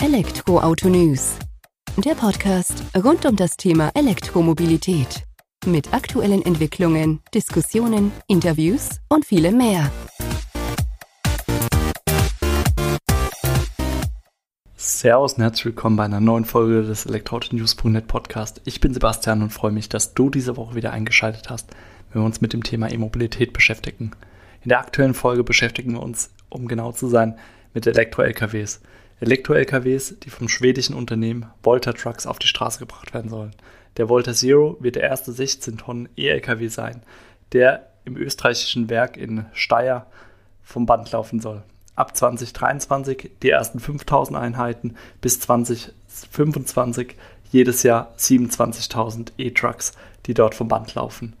Elektroauto News. Der Podcast rund um das Thema Elektromobilität. Mit aktuellen Entwicklungen, Diskussionen, Interviews und vielem mehr. Servus und herzlich willkommen bei einer neuen Folge des Elektroauto-News.net Podcast. Ich bin Sebastian und freue mich, dass du diese Woche wieder eingeschaltet hast, wenn wir uns mit dem Thema E-Mobilität beschäftigen. In der aktuellen Folge beschäftigen wir uns, um genau zu sein, mit Elektro-LKWs. Elektro-LKWs, die vom schwedischen Unternehmen Volta Trucks auf die Straße gebracht werden sollen. Der Volta Zero wird der erste 16 Tonnen E-LKW sein, der im österreichischen Werk in Steyr vom Band laufen soll. Ab 2023 die ersten 5000 Einheiten, bis 2025 jedes Jahr 27.000 E-Trucks, die dort vom Band laufen.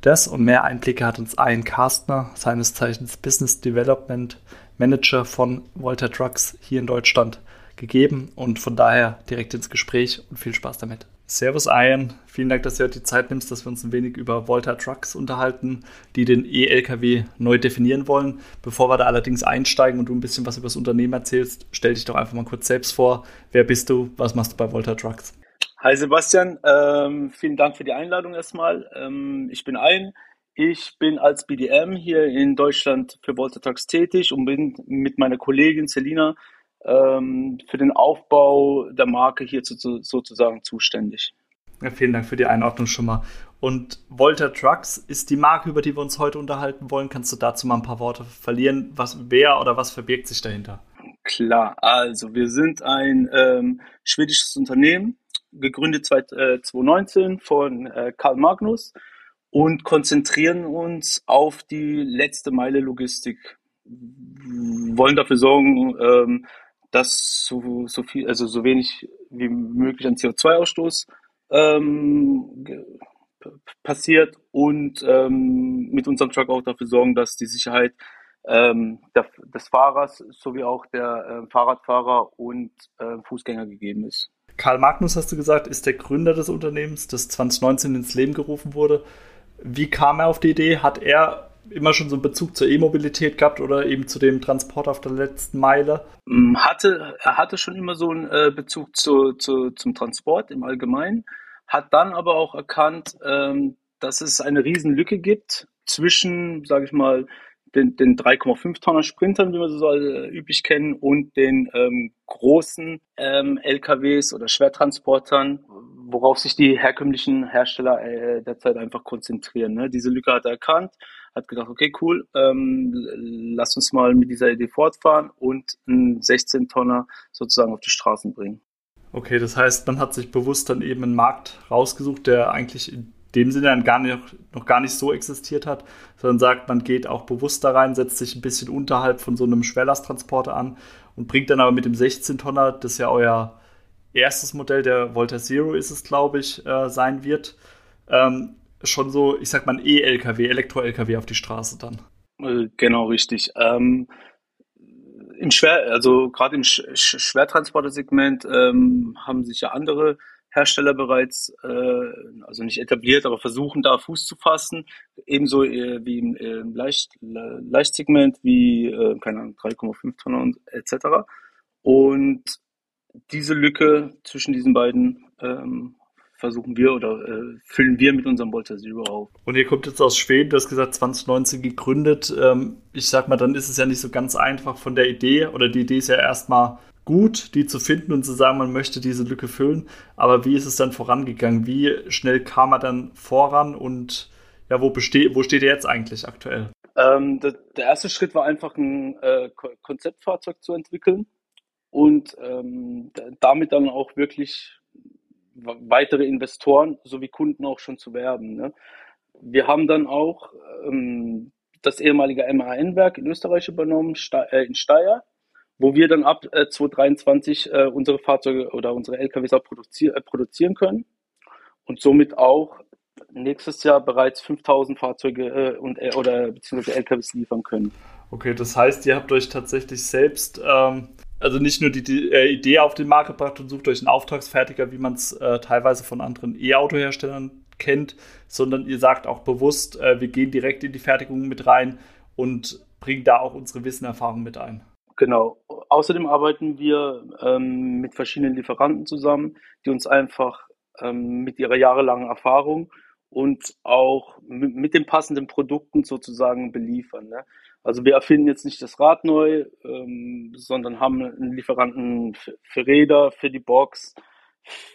Das und mehr Einblicke hat uns Ian Kastner, seines Zeichens Business Development Manager von Volta Trucks hier in Deutschland gegeben und von daher direkt ins Gespräch und viel Spaß damit. Servus Ian, vielen Dank, dass du heute die Zeit nimmst, dass wir uns ein wenig über Volta Trucks unterhalten, die den E-LKW neu definieren wollen. Bevor wir da allerdings einsteigen und du ein bisschen was über das Unternehmen erzählst, stell dich doch einfach mal kurz selbst vor. Wer bist du? Was machst du bei Volta Trucks? Hi Sebastian, ähm, vielen Dank für die Einladung erstmal. Ähm, ich bin Ian, ich bin als BDM hier in Deutschland für Volta Trucks tätig und bin mit meiner Kollegin Selina ähm, für den Aufbau der Marke hier zu, zu, sozusagen zuständig. Ja, vielen Dank für die Einordnung schon mal. Und Volta Trucks ist die Marke, über die wir uns heute unterhalten wollen. Kannst du dazu mal ein paar Worte verlieren? Was, wer oder was verbirgt sich dahinter? Klar, also wir sind ein ähm, schwedisches Unternehmen, gegründet 2019 äh, von äh, Karl Magnus und konzentrieren uns auf die letzte Meile Logistik. Wollen dafür sorgen, ähm, dass so, so viel, also so wenig wie möglich an CO2-Ausstoß ähm, passiert und ähm, mit unserem Truck auch dafür sorgen, dass die Sicherheit ähm, der, des Fahrers sowie auch der äh, Fahrradfahrer und äh, Fußgänger gegeben ist. Karl Magnus, hast du gesagt, ist der Gründer des Unternehmens, das 2019 ins Leben gerufen wurde. Wie kam er auf die Idee? Hat er immer schon so einen Bezug zur E-Mobilität gehabt oder eben zu dem Transport auf der letzten Meile? Mm, hatte, er hatte schon immer so einen äh, Bezug zu, zu, zum Transport im Allgemeinen, hat dann aber auch erkannt, ähm, dass es eine Riesenlücke gibt zwischen, sage ich mal, den, den 3,5 Tonner Sprintern, wie wir sie so äh, üblich kennen, und den ähm, großen ähm, LKWs oder Schwertransportern, worauf sich die herkömmlichen Hersteller äh, derzeit einfach konzentrieren. Ne? Diese Lücke hat er erkannt, hat gedacht, okay, cool, ähm, lass uns mal mit dieser Idee fortfahren und einen 16 Tonner sozusagen auf die Straßen bringen. Okay, das heißt, man hat sich bewusst dann eben einen Markt rausgesucht, der eigentlich in dem Sinne dann gar nicht, noch gar nicht so existiert hat, sondern sagt, man geht auch bewusst da rein, setzt sich ein bisschen unterhalb von so einem Schwerlasttransporter an und bringt dann aber mit dem 16-Tonner, das ja euer erstes Modell, der Volta Zero ist es, glaube ich, äh, sein wird, ähm, schon so, ich sag mal, E-LKW, Elektro-LKW auf die Straße dann. Äh, genau, richtig. Ähm, Im Schwer, also gerade im Sch Schwertransporter-Segment ähm, haben sich ja andere Hersteller bereits, äh, also nicht etabliert, aber versuchen da Fuß zu fassen, ebenso äh, wie im, äh, Leicht, Leichtsegment, wie, äh, keine Ahnung, 3,5 Tonnen und etc. Und diese Lücke zwischen diesen beiden ähm, versuchen wir oder äh, füllen wir mit unserem Volta Zero auf. Und ihr kommt jetzt aus Schweden, du hast gesagt 2019 gegründet. Ähm, ich sag mal, dann ist es ja nicht so ganz einfach von der Idee oder die Idee ist ja erstmal gut, die zu finden und zu sagen, man möchte diese Lücke füllen. Aber wie ist es dann vorangegangen? Wie schnell kam er dann voran und ja, wo, besteht, wo steht er jetzt eigentlich aktuell? Ähm, der, der, erste Schritt war einfach ein äh, Konzeptfahrzeug zu entwickeln und ähm, damit dann auch wirklich weitere Investoren sowie Kunden auch schon zu werben. Ne? Wir haben dann auch ähm, das ehemalige MAN-Werk in Österreich übernommen, äh, in Steyr, wo wir dann ab äh, 2023 äh, unsere Fahrzeuge oder unsere LKWs auch produzier äh, produzieren können und somit auch nächstes Jahr bereits 5000 Fahrzeuge äh, und, äh, oder beziehungsweise LKWs liefern können. Okay, das heißt, ihr habt euch tatsächlich selbst, ähm, also nicht nur die, die äh, Idee auf den Markt gebracht und sucht euch einen Auftragsfertiger, wie man es teilweise von anderen E-Auto-Herstellern kennt, sondern ihr sagt auch bewusst, wir gehen direkt in die Fertigung mit rein und bringen da auch unsere Wissenerfahrung mit ein. Genau. Außerdem arbeiten wir ähm, mit verschiedenen Lieferanten zusammen, die uns einfach ähm, mit ihrer jahrelangen Erfahrung und auch mit den passenden Produkten sozusagen beliefern. Ne? Also wir erfinden jetzt nicht das Rad neu, ähm, sondern haben einen Lieferanten für, für Räder, für die Box,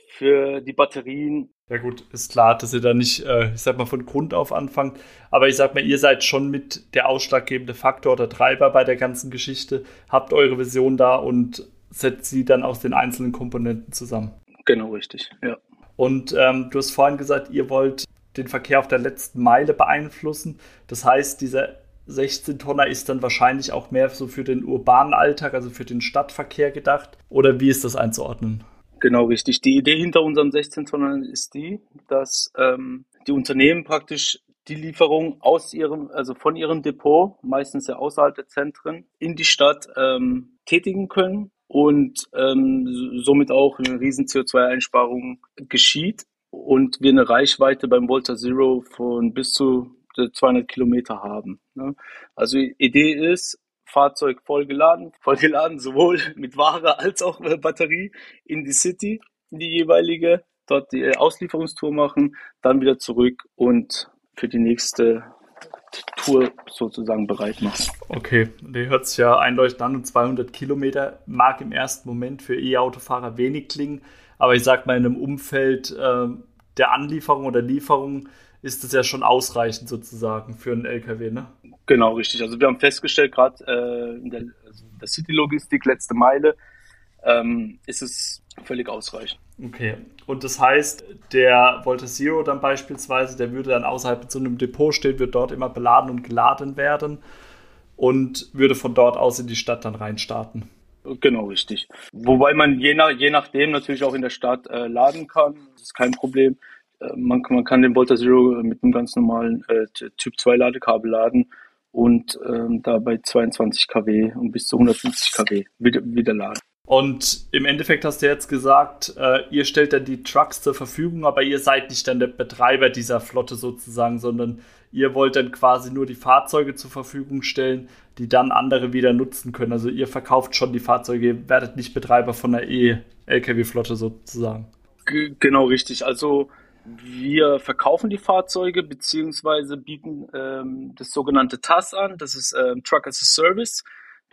für die Batterien. Ja gut, ist klar, dass ihr da nicht, äh, ich sag mal, von Grund auf anfangt. Aber ich sag mal, ihr seid schon mit der ausschlaggebende Faktor oder Treiber bei der ganzen Geschichte, habt eure Vision da und setzt sie dann aus den einzelnen Komponenten zusammen. Genau, richtig, ja. Und ähm, du hast vorhin gesagt, ihr wollt den Verkehr auf der letzten Meile beeinflussen. Das heißt, dieser 16-Tonner ist dann wahrscheinlich auch mehr so für den urbanen Alltag, also für den Stadtverkehr gedacht. Oder wie ist das einzuordnen? Genau richtig. Die Idee hinter unserem 16-Tonner ist die, dass ähm, die Unternehmen praktisch die Lieferung aus ihrem, also von ihrem Depot, meistens ja außerhalb der Zentren, in die Stadt ähm, tätigen können und ähm, somit auch eine riesen CO2-Einsparung geschieht und wir eine Reichweite beim Volta Zero von bis zu 200 Kilometer haben. Ne? Also Idee ist, Fahrzeug vollgeladen, vollgeladen sowohl mit Ware als auch Batterie in die City, in die jeweilige, dort die Auslieferungstour machen, dann wieder zurück und für die nächste Tour sozusagen bereit machen. Okay, der hört sich ja einleuchtend an und 200 Kilometer mag im ersten Moment für E-Autofahrer wenig klingen, aber ich sag mal in einem Umfeld äh, der Anlieferung oder Lieferung ist das ja schon ausreichend sozusagen für einen LKW, ne? Genau, richtig. Also wir haben festgestellt, gerade äh, in der, also der City-Logistik, letzte Meile, ähm, ist es völlig ausreichend. Okay. Und das heißt, der Volta Zero dann beispielsweise, der würde dann außerhalb zu einem Depot stehen, wird dort immer beladen und geladen werden und würde von dort aus in die Stadt dann reinstarten. Genau, richtig. Wobei man je, nach, je nachdem natürlich auch in der Stadt äh, laden kann. Das ist kein Problem. Äh, man, man kann den Volta Zero mit einem ganz normalen äh, Typ 2 Ladekabel laden und ähm, dabei 22 kW und bis zu 150 kW wieder, wieder laden. Und im Endeffekt hast du jetzt gesagt, äh, ihr stellt dann die Trucks zur Verfügung, aber ihr seid nicht dann der Betreiber dieser Flotte sozusagen, sondern ihr wollt dann quasi nur die Fahrzeuge zur Verfügung stellen, die dann andere wieder nutzen können. Also ihr verkauft schon die Fahrzeuge, ihr werdet nicht Betreiber von der E-Lkw-Flotte sozusagen. G genau richtig. Also wir verkaufen die Fahrzeuge beziehungsweise bieten ähm, das sogenannte TAS an, das ist ähm, Truck as a Service.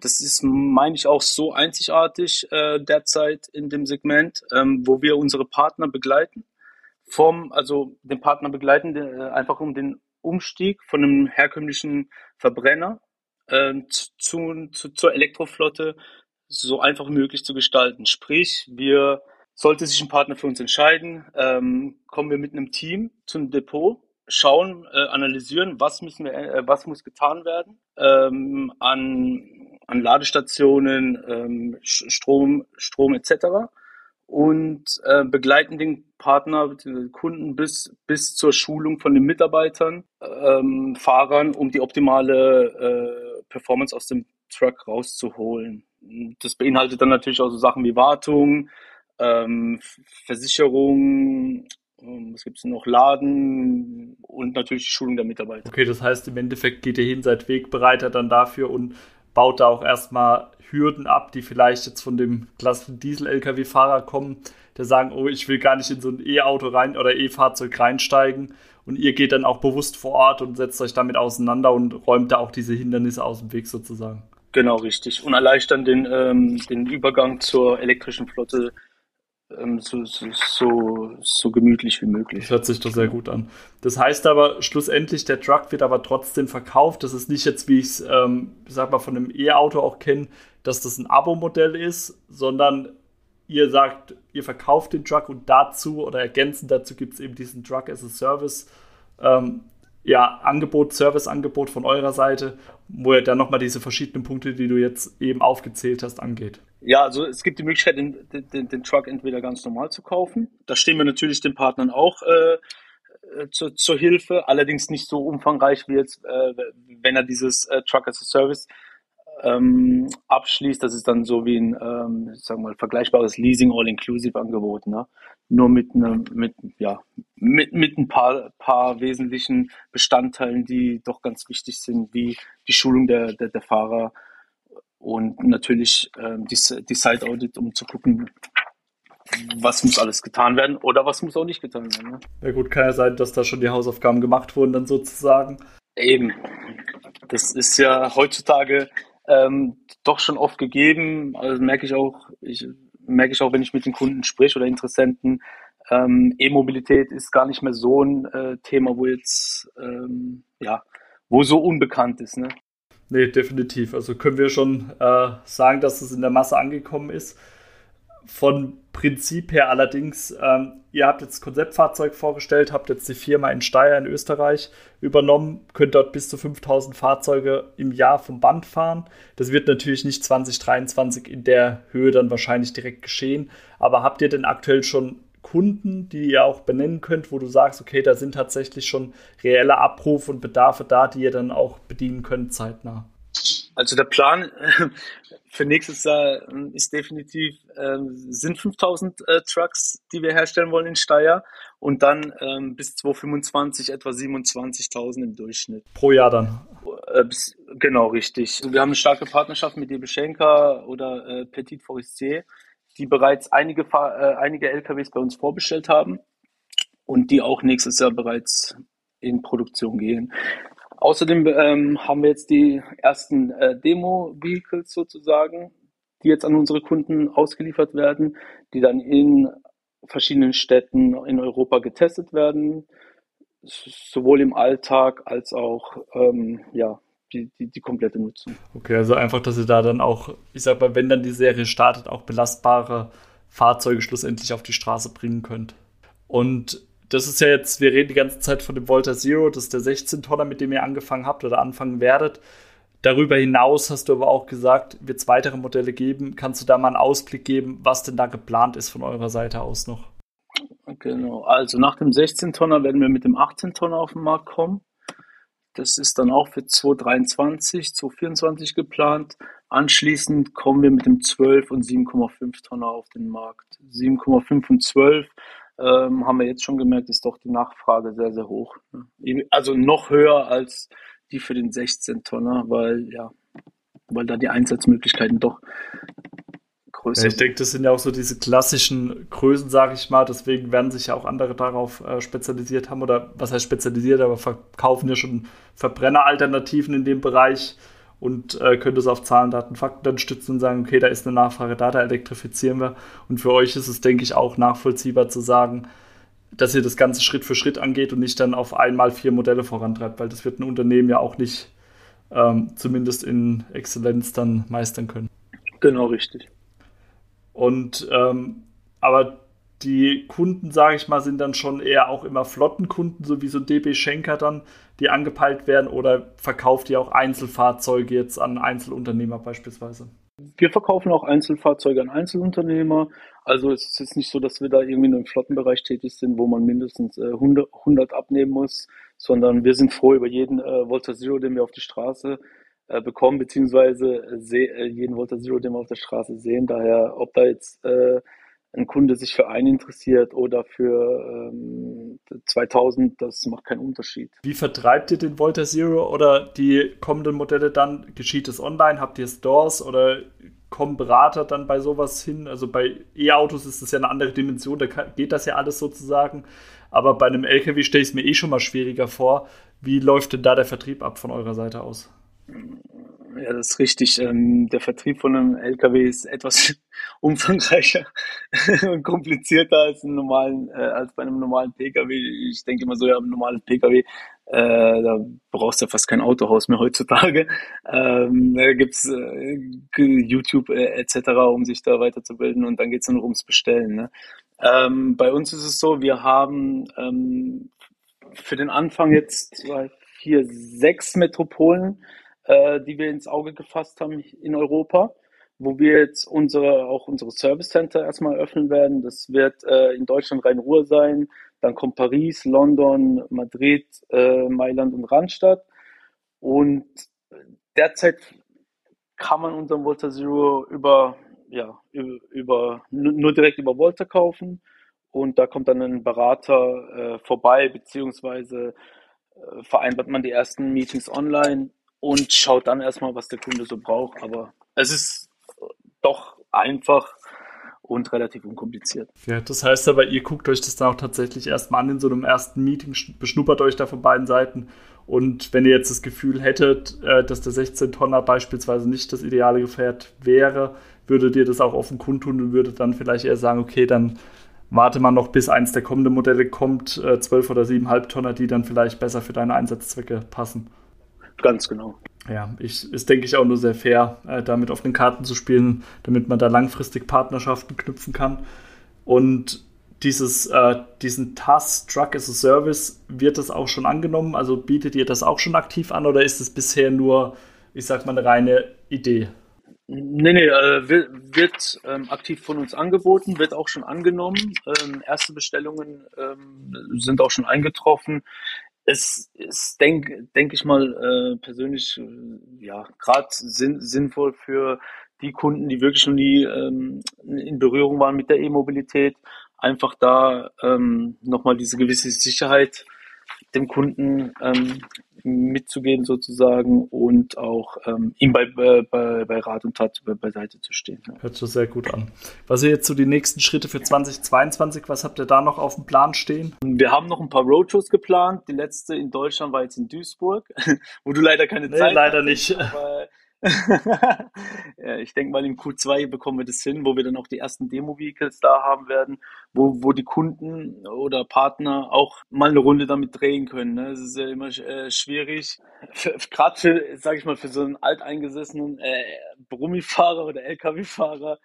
Das ist, meine ich, auch so einzigartig äh, derzeit in dem Segment, ähm, wo wir unsere Partner begleiten. Vom, also den Partner begleiten, äh, einfach um den Umstieg von einem herkömmlichen Verbrenner äh, zu, zu, zur Elektroflotte so einfach wie möglich zu gestalten. Sprich, wir sollte sich ein Partner für uns entscheiden, ähm, kommen wir mit einem Team zum Depot, schauen, äh, analysieren, was müssen wir, äh, was muss getan werden ähm, an, an Ladestationen, ähm, Strom, Strom etc. und äh, begleiten den Partner, den Kunden bis bis zur Schulung von den Mitarbeitern, ähm, Fahrern, um die optimale äh, Performance aus dem Truck rauszuholen. Das beinhaltet dann natürlich auch so Sachen wie Wartung, ähm, Versicherung, ähm, was gibt es noch, Laden und natürlich die Schulung der Mitarbeiter. Okay, das heißt im Endeffekt geht ihr hin, seid Wegbereiter dann dafür und baut da auch erstmal Hürden ab, die vielleicht jetzt von dem klassischen Diesel-Lkw-Fahrer kommen, der sagen, oh, ich will gar nicht in so ein E-Auto rein oder E-Fahrzeug reinsteigen. Und ihr geht dann auch bewusst vor Ort und setzt euch damit auseinander und räumt da auch diese Hindernisse aus dem Weg sozusagen. Genau, richtig. Und erleichtern den, ähm, den Übergang zur elektrischen Flotte ähm, so, so, so, so gemütlich wie möglich. Das hört sich doch sehr gut an. Das heißt aber, schlussendlich, der Truck wird aber trotzdem verkauft. Das ist nicht jetzt, wie ich es, ähm, sag mal, von einem E-Auto auch kenne, dass das ein Abo-Modell ist, sondern ihr sagt, ihr verkauft den Truck und dazu oder ergänzend dazu gibt es eben diesen Truck as a Service. Ähm, ja, Angebot, Serviceangebot von eurer Seite, wo ihr dann nochmal diese verschiedenen Punkte, die du jetzt eben aufgezählt hast, angeht. Ja, also es gibt die Möglichkeit, den, den, den Truck entweder ganz normal zu kaufen. Da stehen wir natürlich den Partnern auch äh, äh zu, zur Hilfe, allerdings nicht so umfangreich wie jetzt, äh, wenn er dieses äh, Truck as a Service ähm, abschließt. Das ist dann so wie ein, ähm, sagen wir mal, vergleichbares Leasing All-Inclusive-Angebot. Ne? Nur mit, ne, mit, ja, mit, mit ein paar, paar wesentlichen Bestandteilen, die doch ganz wichtig sind, wie die Schulung der, der, der Fahrer und natürlich äh, die, die Site Audit, um zu gucken, was muss alles getan werden oder was muss auch nicht getan werden. Ne? Ja gut, kann ja sein, dass da schon die Hausaufgaben gemacht wurden, dann sozusagen. Eben. Das ist ja heutzutage ähm, doch schon oft gegeben. Also merke ich auch, ich merke ich auch, wenn ich mit den Kunden spreche oder Interessenten. Ähm, E-Mobilität ist gar nicht mehr so ein äh, Thema, wo jetzt ähm, ja, wo so unbekannt ist. Ne? Nee, definitiv. Also können wir schon äh, sagen, dass es in der Masse angekommen ist. Von Prinzip her allerdings, ähm, ihr habt jetzt Konzeptfahrzeug vorgestellt, habt jetzt die Firma in Steyr in Österreich übernommen, könnt dort bis zu 5000 Fahrzeuge im Jahr vom Band fahren. Das wird natürlich nicht 2023 in der Höhe dann wahrscheinlich direkt geschehen, aber habt ihr denn aktuell schon Kunden, die ihr auch benennen könnt, wo du sagst, okay, da sind tatsächlich schon reelle Abrufe und Bedarfe da, die ihr dann auch bedienen könnt zeitnah? Also der Plan für nächstes Jahr ähm, ist definitiv, äh, sind 5000 äh, Trucks, die wir herstellen wollen in Steyr und dann ähm, bis 2025 etwa 27.000 im Durchschnitt. Pro Jahr dann? Äh, genau, richtig. Wir haben eine starke Partnerschaft mit DB Schenker oder äh, Petit Forestier, die bereits einige, äh, einige LKWs bei uns vorbestellt haben und die auch nächstes Jahr bereits in Produktion gehen. Außerdem ähm, haben wir jetzt die ersten äh, Demo-Vehicles sozusagen, die jetzt an unsere Kunden ausgeliefert werden, die dann in verschiedenen Städten in Europa getestet werden, sowohl im Alltag als auch ähm, ja, die, die, die, komplette Nutzung. Okay, also einfach, dass ihr da dann auch, ich sag mal, wenn dann die Serie startet, auch belastbare Fahrzeuge schlussendlich auf die Straße bringen könnt. Und das ist ja jetzt, wir reden die ganze Zeit von dem Volta Zero, das ist der 16-Tonner, mit dem ihr angefangen habt oder anfangen werdet. Darüber hinaus hast du aber auch gesagt, wird es weitere Modelle geben. Kannst du da mal einen Ausblick geben, was denn da geplant ist von eurer Seite aus noch? Genau, also nach dem 16-Tonner werden wir mit dem 18-Tonner auf den Markt kommen. Das ist dann auch für 2023, 2024 geplant. Anschließend kommen wir mit dem 12 und 7,5 Tonner auf den Markt. 7,5 und 12 ähm, haben wir jetzt schon gemerkt, ist doch die Nachfrage sehr, sehr hoch. Ne? Also noch höher als die für den 16-Tonner, weil ja, weil da die Einsatzmöglichkeiten doch größer ja, Ich denke, das sind ja auch so diese klassischen Größen, sage ich mal. Deswegen werden sich ja auch andere darauf äh, spezialisiert haben oder was heißt spezialisiert, aber verkaufen ja schon Verbrenneralternativen in dem Bereich und äh, könnt es auf Zahlen, Daten, Fakten dann stützen und sagen, okay, da ist eine Nachfrage da, da elektrifizieren wir. Und für euch ist es, denke ich, auch nachvollziehbar zu sagen, dass ihr das Ganze Schritt für Schritt angeht und nicht dann auf einmal vier Modelle vorantreibt, weil das wird ein Unternehmen ja auch nicht ähm, zumindest in Exzellenz dann meistern können. Genau, richtig. Und ähm, aber die Kunden, sage ich mal, sind dann schon eher auch immer Flottenkunden, so wie so DB Schenker dann, die angepeilt werden oder verkauft ihr auch Einzelfahrzeuge jetzt an Einzelunternehmer beispielsweise? Wir verkaufen auch Einzelfahrzeuge an Einzelunternehmer. Also es ist jetzt nicht so, dass wir da irgendwie nur im Flottenbereich tätig sind, wo man mindestens äh, 100, 100, abnehmen muss, sondern wir sind froh über jeden äh, Volta Zero, den wir auf die Straße äh, bekommen, beziehungsweise äh, jeden Volta Zero, den wir auf der Straße sehen. Daher, ob da jetzt äh, ein Kunde sich für einen interessiert oder für ähm, 2000, das macht keinen Unterschied. Wie vertreibt ihr den Volta Zero oder die kommenden Modelle dann? Geschieht es online? Habt ihr Stores oder kommen Berater dann bei sowas hin? Also bei E-Autos ist das ja eine andere Dimension, da geht das ja alles sozusagen. Aber bei einem LKW stelle ich es mir eh schon mal schwieriger vor. Wie läuft denn da der Vertrieb ab von eurer Seite aus? Ja, das ist richtig. Ähm, der Vertrieb von einem LKW ist etwas umfangreicher und komplizierter als, einen normalen, äh, als bei einem normalen Pkw. Ich denke immer so, ja, ein normales Pkw, äh, da brauchst du ja fast kein Autohaus mehr heutzutage. Ähm, da gibt's äh, YouTube äh, etc., um sich da weiterzubilden und dann geht's nur ums Bestellen. Ne? Ähm, bei uns ist es so, wir haben ähm, für den Anfang jetzt zwei, vier, sechs Metropolen äh, die wir ins Auge gefasst haben in Europa, wo wir jetzt unsere, auch unsere Service Center erstmal öffnen werden. Das wird äh, in Deutschland Rhein-Ruhr sein, dann kommt Paris, London, Madrid, äh, Mailand und Randstadt. Und derzeit kann man unseren Volta Zero über, ja, über, über nur direkt über Volta kaufen. Und da kommt dann ein Berater äh, vorbei, beziehungsweise äh, vereinbart man die ersten Meetings online und schaut dann erstmal, was der Kunde so braucht. Aber es ist doch einfach und relativ unkompliziert. Ja, das heißt aber, ihr guckt euch das dann auch tatsächlich erstmal an in so einem ersten Meeting, beschnuppert euch da von beiden Seiten. Und wenn ihr jetzt das Gefühl hättet, äh, dass der 16-Tonner beispielsweise nicht das ideale Gefährt wäre, würdet ihr das auch offen kundtun und würdet dann vielleicht eher sagen, okay, dann warte man noch, bis eins der kommenden Modelle kommt, äh, 12 oder 7,5 Tonner, die dann vielleicht besser für deine Einsatzzwecke passen. Ganz genau. Ja, ich, ist, denke ich, auch nur sehr fair, äh, damit auf den Karten zu spielen, damit man da langfristig Partnerschaften knüpfen kann. Und dieses, äh, diesen TAS Truck as a Service, wird das auch schon angenommen? Also bietet ihr das auch schon aktiv an oder ist es bisher nur, ich sag mal, eine reine Idee? Nee, nee, äh, wird, wird ähm, aktiv von uns angeboten, wird auch schon angenommen. Ähm, erste Bestellungen ähm, sind auch schon eingetroffen. Es ist, denke denk ich mal, äh, persönlich äh, ja gerade sinn, sinnvoll für die Kunden, die wirklich noch nie ähm, in Berührung waren mit der E-Mobilität, einfach da ähm, nochmal diese gewisse Sicherheit dem Kunden ähm, mitzugehen sozusagen und auch ähm, ihm bei, bei, bei Rat und Tat beiseite zu stehen. Ja. Hört sich sehr gut an. Was sind jetzt so die nächsten Schritte für 2022? Was habt ihr da noch auf dem Plan stehen? Wir haben noch ein paar Roadshows geplant. Die letzte in Deutschland war jetzt in Duisburg, wo du leider keine nee, Zeit leider hattest, nicht. Aber ich denke mal, im Q2 bekommen wir das hin, wo wir dann auch die ersten Demo-Vehicles da haben werden, wo, wo die Kunden oder Partner auch mal eine Runde damit drehen können. Ne? Das ist ja immer äh, schwierig, gerade für, sage ich mal, für so einen alteingesessenen äh, Brummifahrer oder LKW-Fahrer,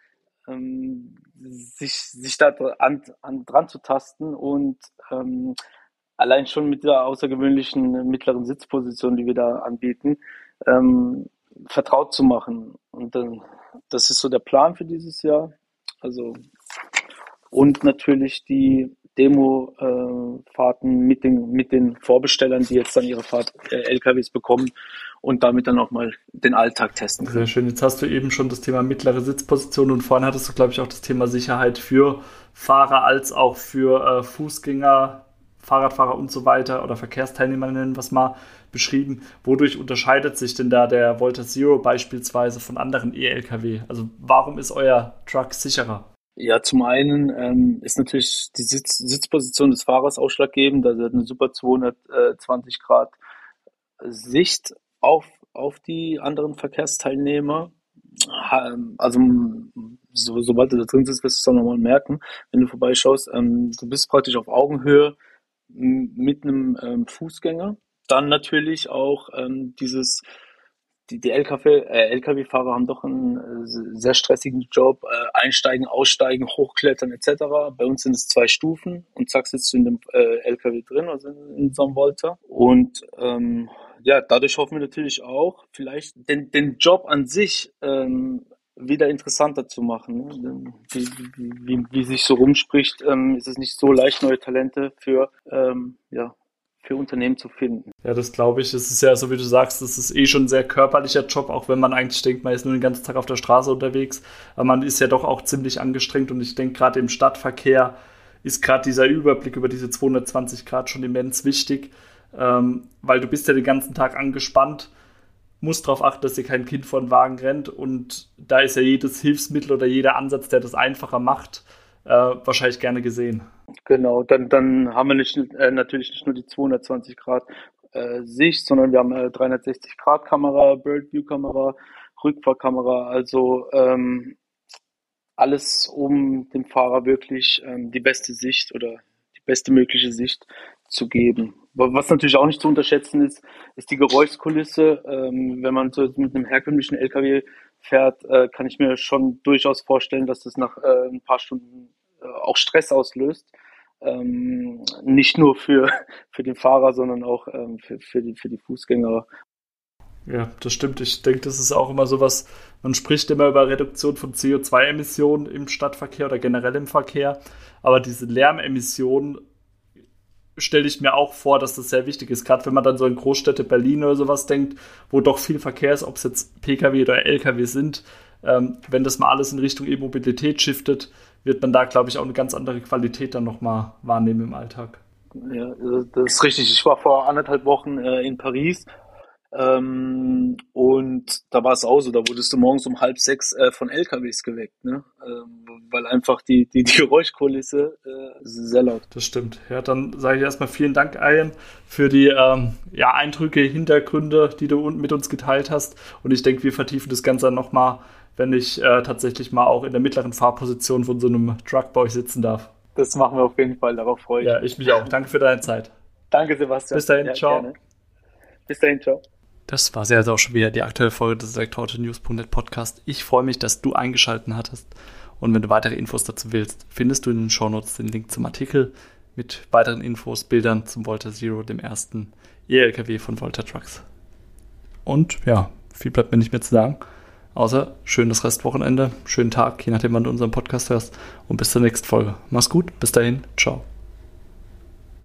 ähm, sich, sich da an, an, dran zu tasten und ähm, allein schon mit der außergewöhnlichen mittleren Sitzposition, die wir da anbieten, ähm, vertraut zu machen. Und dann, das ist so der Plan für dieses Jahr. Also, und natürlich die Demo-Fahrten äh, mit, den, mit den Vorbestellern, die jetzt dann ihre Fahrt, äh, LKWs bekommen und damit dann auch mal den Alltag testen können. Sehr schön. Jetzt hast du eben schon das Thema mittlere Sitzposition und vorhin hattest du, glaube ich, auch das Thema Sicherheit für Fahrer als auch für äh, Fußgänger, Fahrradfahrer und so weiter oder Verkehrsteilnehmer nennen wir es mal beschrieben. Wodurch unterscheidet sich denn da der Volta Zero beispielsweise von anderen E-Lkw? Also warum ist euer Truck sicherer? Ja, zum einen ähm, ist natürlich die Sitz Sitzposition des Fahrers ausschlaggebend. Also hat eine super 220 Grad Sicht auf, auf die anderen Verkehrsteilnehmer. Also so, sobald du da drin sitzt, wirst du es dann nochmal merken, wenn du vorbeischaust. Ähm, du bist praktisch auf Augenhöhe mit einem ähm, Fußgänger dann natürlich auch ähm, dieses, die, die LKW, äh, LKW-Fahrer haben doch einen äh, sehr stressigen Job, äh, einsteigen, aussteigen, hochklettern etc. Bei uns sind es zwei Stufen und zack sitzt du in dem äh, LKW drin, also in, in so einem Volta. Und ähm, ja, dadurch hoffen wir natürlich auch, vielleicht den, den Job an sich ähm, wieder interessanter zu machen. Ne? Wie, wie, wie, sich so rumspricht, ähm, ist es nicht so leicht, neue Talente für ähm, ja, für Unternehmen zu finden. Ja, das glaube ich. Es ist ja, so wie du sagst, das ist eh schon ein sehr körperlicher Job, auch wenn man eigentlich denkt, man ist nur den ganzen Tag auf der Straße unterwegs. Aber man ist ja doch auch ziemlich angestrengt und ich denke, gerade im Stadtverkehr ist gerade dieser Überblick über diese 220 Grad schon immens wichtig, ähm, weil du bist ja den ganzen Tag angespannt, musst darauf achten, dass dir kein Kind vor den Wagen rennt und da ist ja jedes Hilfsmittel oder jeder Ansatz, der das einfacher macht, äh, wahrscheinlich gerne gesehen. Genau, dann, dann haben wir nicht, äh, natürlich nicht nur die 220 Grad äh, Sicht, sondern wir haben äh, 360 Grad Kamera, Bird View Kamera, Rückfahrkamera, also ähm, alles, um dem Fahrer wirklich ähm, die beste Sicht oder die beste mögliche Sicht zu geben. Was natürlich auch nicht zu unterschätzen ist, ist die Geräuschkulisse. Ähm, wenn man so mit einem herkömmlichen LKW fährt, äh, kann ich mir schon durchaus vorstellen, dass das nach äh, ein paar Stunden äh, auch Stress auslöst. Ähm, nicht nur für, für den Fahrer, sondern auch ähm, für, für, die, für die Fußgänger. Ja, das stimmt. Ich denke, das ist auch immer so was, man spricht immer über Reduktion von CO2-Emissionen im Stadtverkehr oder generell im Verkehr, aber diese Lärmemissionen stelle ich mir auch vor, dass das sehr wichtig ist. Gerade wenn man dann so in Großstädte Berlin oder sowas denkt, wo doch viel Verkehr ist, ob es jetzt Pkw oder Lkw sind, ähm, wenn das mal alles in Richtung E-Mobilität shiftet, wird man da, glaube ich, auch eine ganz andere Qualität dann nochmal wahrnehmen im Alltag. Ja, das ist richtig. Ich war vor anderthalb Wochen äh, in Paris. Ähm, und da war es auch so, da wurdest du morgens um halb sechs äh, von LKWs geweckt, ne? Ähm, weil einfach die, die, die Geräuschkulisse äh, sehr laut. Das stimmt. Ja, dann sage ich erstmal vielen Dank, Ian, für die ähm, ja, Eindrücke, Hintergründe, die du mit uns geteilt hast. Und ich denke, wir vertiefen das Ganze nochmal, wenn ich äh, tatsächlich mal auch in der mittleren Fahrposition von so einem Truckboy sitzen darf. Das machen wir auf jeden Fall, darauf freue ich mich. Ja, ich mich auch. Danke für deine Zeit. Danke, Sebastian. Bis dahin, ja, ciao. Gerne. Bis dahin, ciao. Das war sehr, sehr auch schon wieder die aktuelle Folge des Elektroauto-News.net Podcast. Ich freue mich, dass du eingeschaltet hattest. Und wenn du weitere Infos dazu willst, findest du in den Shownotes den Link zum Artikel mit weiteren Infos, Bildern zum Volta Zero, dem ersten E-LKW von Volta Trucks. Und ja, viel bleibt mir nicht mehr zu sagen. Außer schönes Restwochenende, schönen Tag, je nachdem, wann du unseren Podcast hörst. Und bis zur nächsten Folge. Mach's gut, bis dahin, ciao.